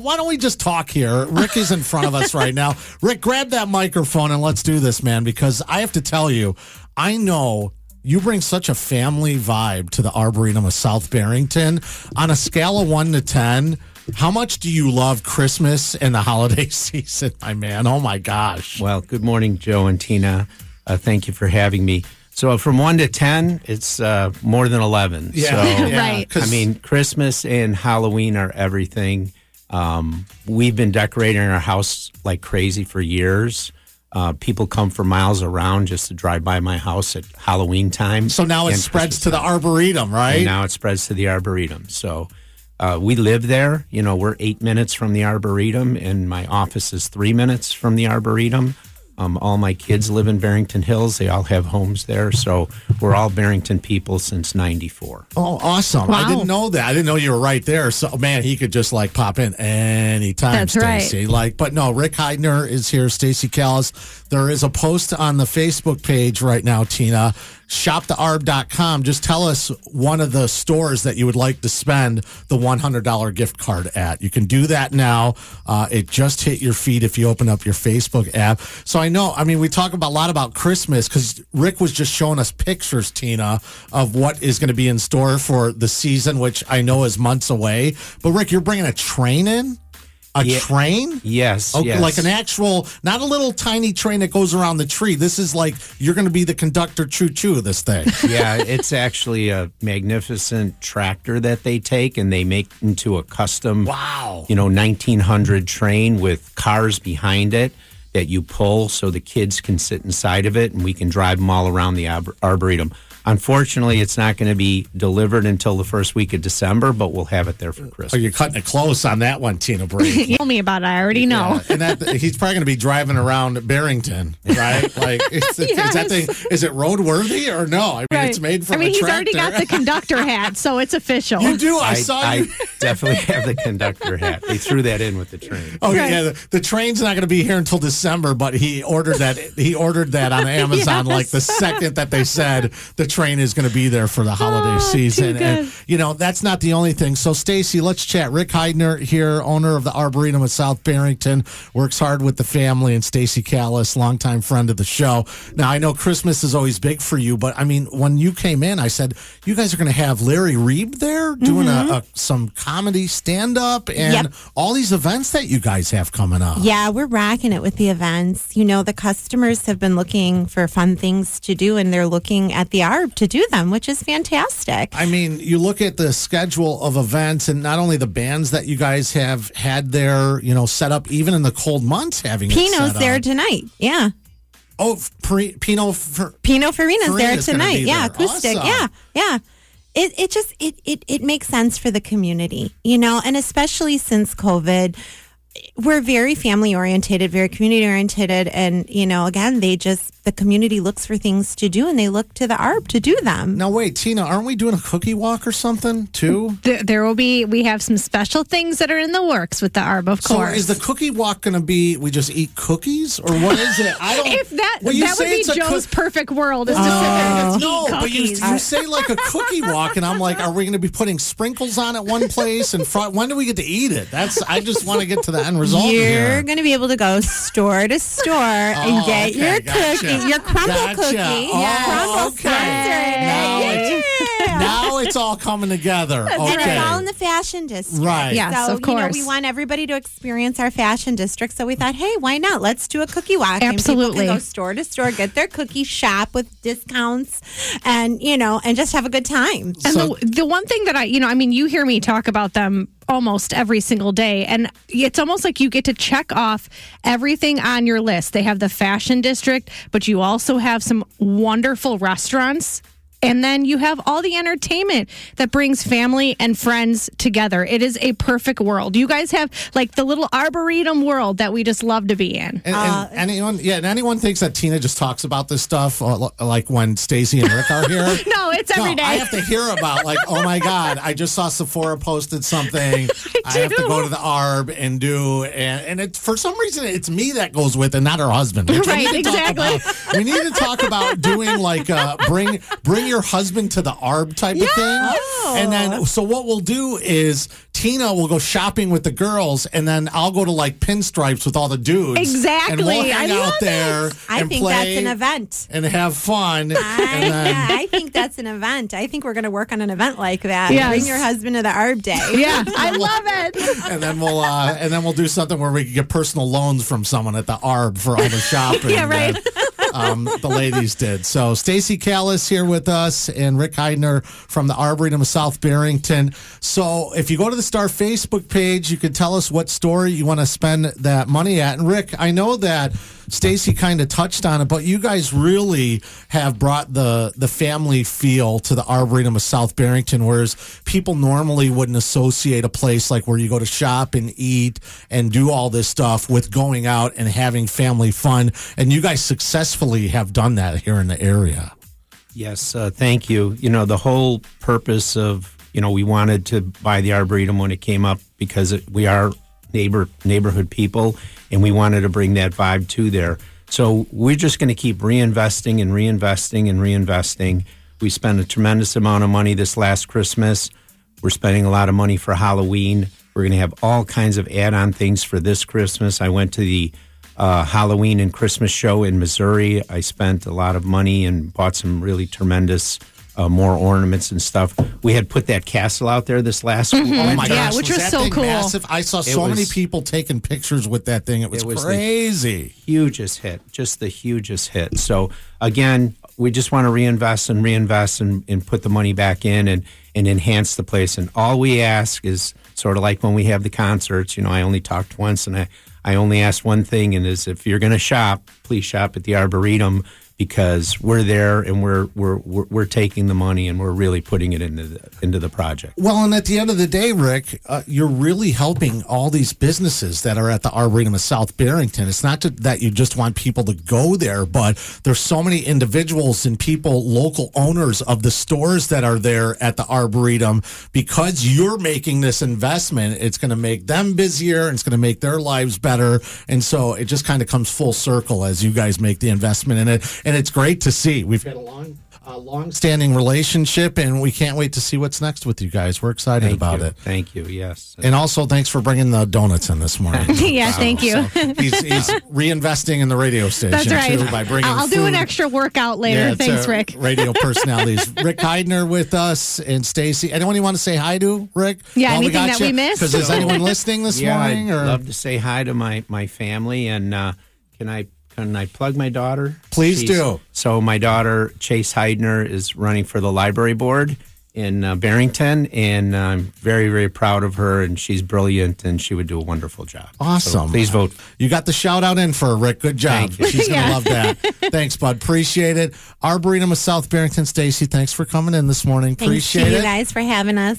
Why don't we just talk here? Rick is in front of us right now. Rick, grab that microphone and let's do this, man, because I have to tell you, I know you bring such a family vibe to the Arboretum of South Barrington. On a scale of one to 10, how much do you love Christmas and the holiday season, my man? Oh my gosh. Well, good morning, Joe and Tina. Uh, thank you for having me. So, from one to 10, it's uh, more than 11. Yeah. So, Yeah, Right. 'cause- I mean, Christmas and Halloween are everything. Um, we've been decorating our house like crazy for years. Uh, people come from miles around just to drive by my house at Halloween time. so now it spreads Christmas to the. Arboretum, right? And now it spreads to the Arboretum. So uh, we live there. You know, we're eight minutes from the Arboretum, and my office is three minutes from the Arboretum. Um, all my kids live in Barrington Hills. They all have homes there. So we're all Barrington people since 94. Oh, awesome. I didn't know that. I didn't know you were right there. So, man, he could just like pop in anytime, That's right. Like, but no, Rick Heidner is here, Stacy Callis. There is a post on the Facebook page right now, Tina. Shopthearb.com. Just tell us one of the stores that you would like to spend the $100 gift card at. You can do that now. Uh, it just hit your feed if you open up your Facebook app. So I know, I mean, we talk about a lot about Christmas because Rick was just showing us pictures, Tina, of what is going to be in store for the season, which I know is months away. But Rick, you're bringing a train in? A Yeah. train? Yes, Okay, yes. like an actual, not a little tiny train that goes around the tree. This is like you're going to be the conductor choo choo of this thing. yeah, it's actually a magnificent tractor that they take and they make into a custom, Wow. you know, 1900 train with cars behind it that you pull so the kids can sit inside of it and we can drive them all around the arbor- arboretum. Unfortunately, it's not going to be delivered until the first week of December, but we'll have it there for Christmas. Oh, you're cutting it close on that one, Tina Brady. You told me about it. I already know. Yeah, and that he's probably going to be driving around Barrington, right? Like, is, is that thing? Is it roadworthy or no? I mean, it's made from. I mean, a he's tractor. already got the conductor hat, so it's official. You do. I, saw I you. definitely have the conductor hat. They threw that in with the train. Oh yeah, the, the train's not going to be here until December, but he ordered that. He ordered that on Amazon Yes. like the second that they said the train is going to be there for the oh, holiday Oh, season. And you know that's not the only thing. So Stacy, let's chat. Rick Heidner here, owner of the Arboretum of South Barrington, works hard with the family, and Stacy Callis, longtime friend of the show. Now I know Christmas is always big for you, but I mean when you came in, I said you guys are going to have Larry Reeb there doing a, mm-hmm. a some comedy stand up and Yep. all these events that you guys have coming up. Yeah, we're rocking it with the events. You know, the customers have been looking for fun things to do and they're looking at the ARB to do them, which is fantastic. I mean, you look at the schedule of events and not only the bands that you guys have had there, you know, set up even in the cold months having Pino's there up. tonight. Yeah. Oh, pre, Pino for, Pino Farina's there Farina's gonna tonight. Yeah, there. acoustic. Awesome. Yeah, yeah. It it just it, it it makes sense for the community, you know, and especially since COVID, we're very family oriented, very community oriented, and you know, again, they just the community looks for things to do, and they look to the ARB to do them. Now wait, Tina, aren't we doing a cookie walk or something too? There, there will be. We have some special things that are in the works with the ARB, of So course. is the cookie walk going to be we just eat cookies or what is it? I don't. if that Well, you that would say be Joe's cook- perfect world is to sit there and oh. No, eat but you, you say like a cookie walk, and I'm like, are we going to be putting sprinkles on at one place? And fr- when do we get to eat it? That's I just want to get to the end result You're here. going to be able to go store to store and Oh, get okay, your gotcha. cookie, your crumble Gotcha. cookie. Oh, Yeah. Crumble okay. Now Yeah. Now it's all coming together. And Okay. it's all in the fashion district. Right. Yes, so, of You know, course. we want everybody to experience our fashion district. So we thought, hey, why not? Let's do a cookie walk. Absolutely. people can go store to store, get their cookie shop with discounts and, you know, and just have a good time. And So- the, the one thing that I, you know, I mean, you hear me talk about them almost every single day, and it's almost like you get to check off everything on your list. They have the fashion district, but you also have some wonderful restaurants. And then you have all the entertainment that brings family and friends together. It is a perfect world. You guys have like the little arboretum world that we just love to be in. And, Uh, and anyone, yeah, and anyone thinks that Tina just talks about this stuff, uh, like when Stacy and Rick are here. No, it's every day. I have to hear about like, oh my god, I just saw Sephora posted something. I, have to go to the ARB and do, and, and it for some reason it's me that goes with, and not her husband. which we Right, need to talk exactly. about. We need to talk about doing like uh, bring bring your husband to the arb type of thing. And then, so what we'll do is Tina will go shopping with the girls, and then I'll go to like pinstripes with all the dudes. Exactly. And we'll I hang love out there. I and think play that's an event. And have fun. I, and then, I think that's an event. I think we're going to work on an event like that. Yes. Bring your husband to the ARB day. Yeah, I love it. and then we'll uh, and then we'll do something where we can get personal loans from someone at the ARB for all the shopping. Yeah, right. Um, the ladies did. So Stacy Callis here with us and Rick Heidner from the Arboretum of South Barrington. So if you go to the Star Facebook page, you can tell us what store you want to spend that money at. And Rick, I know that Stacy kind of touched on it, but you guys really have brought the the family feel to the Arboretum of South Barrington, whereas people normally wouldn't associate a place like where you go to shop and eat and do all this stuff with going out and having family fun. And you guys successfully have done that here in the area. Yes, uh, thank you. You know, the whole purpose of you know we wanted to buy the arboretum when it came up because it, we are neighbor neighborhood people, and we wanted to bring that vibe to there. So we're just going to keep reinvesting and reinvesting and reinvesting. We spent a tremendous amount of money this last Christmas. We're spending a lot of money for Halloween. We're going to have all kinds of add-on things for this Christmas. I went to the uh, Halloween and Christmas show in Missouri. I spent a lot of money and bought some really tremendous uh, more ornaments and stuff. We had put that castle out there this last Oh my Yeah, gosh, which was that so cool. Massive. I saw so many people taking pictures with that thing. It was, It was the- crazy. hugest hit, just the hugest hit. So again, we just want to reinvest and reinvest and, and put the money back in and, and enhance the place. And all we ask is sort of like when we have the concerts, you know, I only talked once and I, I only asked one thing and is if you're going to shop, please shop at the Arboretum because we're there and we're, we're, we're, we're taking the money and we're really putting it into the, into the project. Well, and at the end of the day, Rick, uh, you're really helping all these businesses that are at the Arboretum of South Barrington. It's not to, that you just want people to go there, but there's so many individuals and people, local owners of the stores that are there at the Arboretum. Because you're making this investment, it's going to make them busier and it's going to make their lives better. And so it just kind of comes full circle as you guys make the investment in it. And it's great to see. We've had a long, a long-standing relationship, and we can't wait to see what's next with you guys. We're excited Thank about you. it. Thank you. Yes. And also, thanks for bringing the donuts in this morning. Yeah, thank you. he's, he's reinvesting in the radio station That's right. too by bringing. I'll, I'll do an extra workout later. Yeah, Thanks, to Rick. Radio personalities. Rick Heidner with us and Stacy. Anyone you want to say hi to, Rick? Yeah, anything that we missed? Because is anyone listening this yeah, morning? I'd or love to say hi to my my family and uh, can I can I plug my daughter? Please do. So my daughter Chase Heidner is running for the library board in uh, Barrington, and I'm very very proud of her, and she's brilliant, and she would do a wonderful job. So Awesome. please vote. You got the shout out in for her, Rick. Good job. Thank you. She's going to Yeah. love that. Thanks, bud. Appreciate it. Arboretum of South Barrington, Stacy, thanks for coming in this morning. Thanks to Appreciate you it. guys for having us.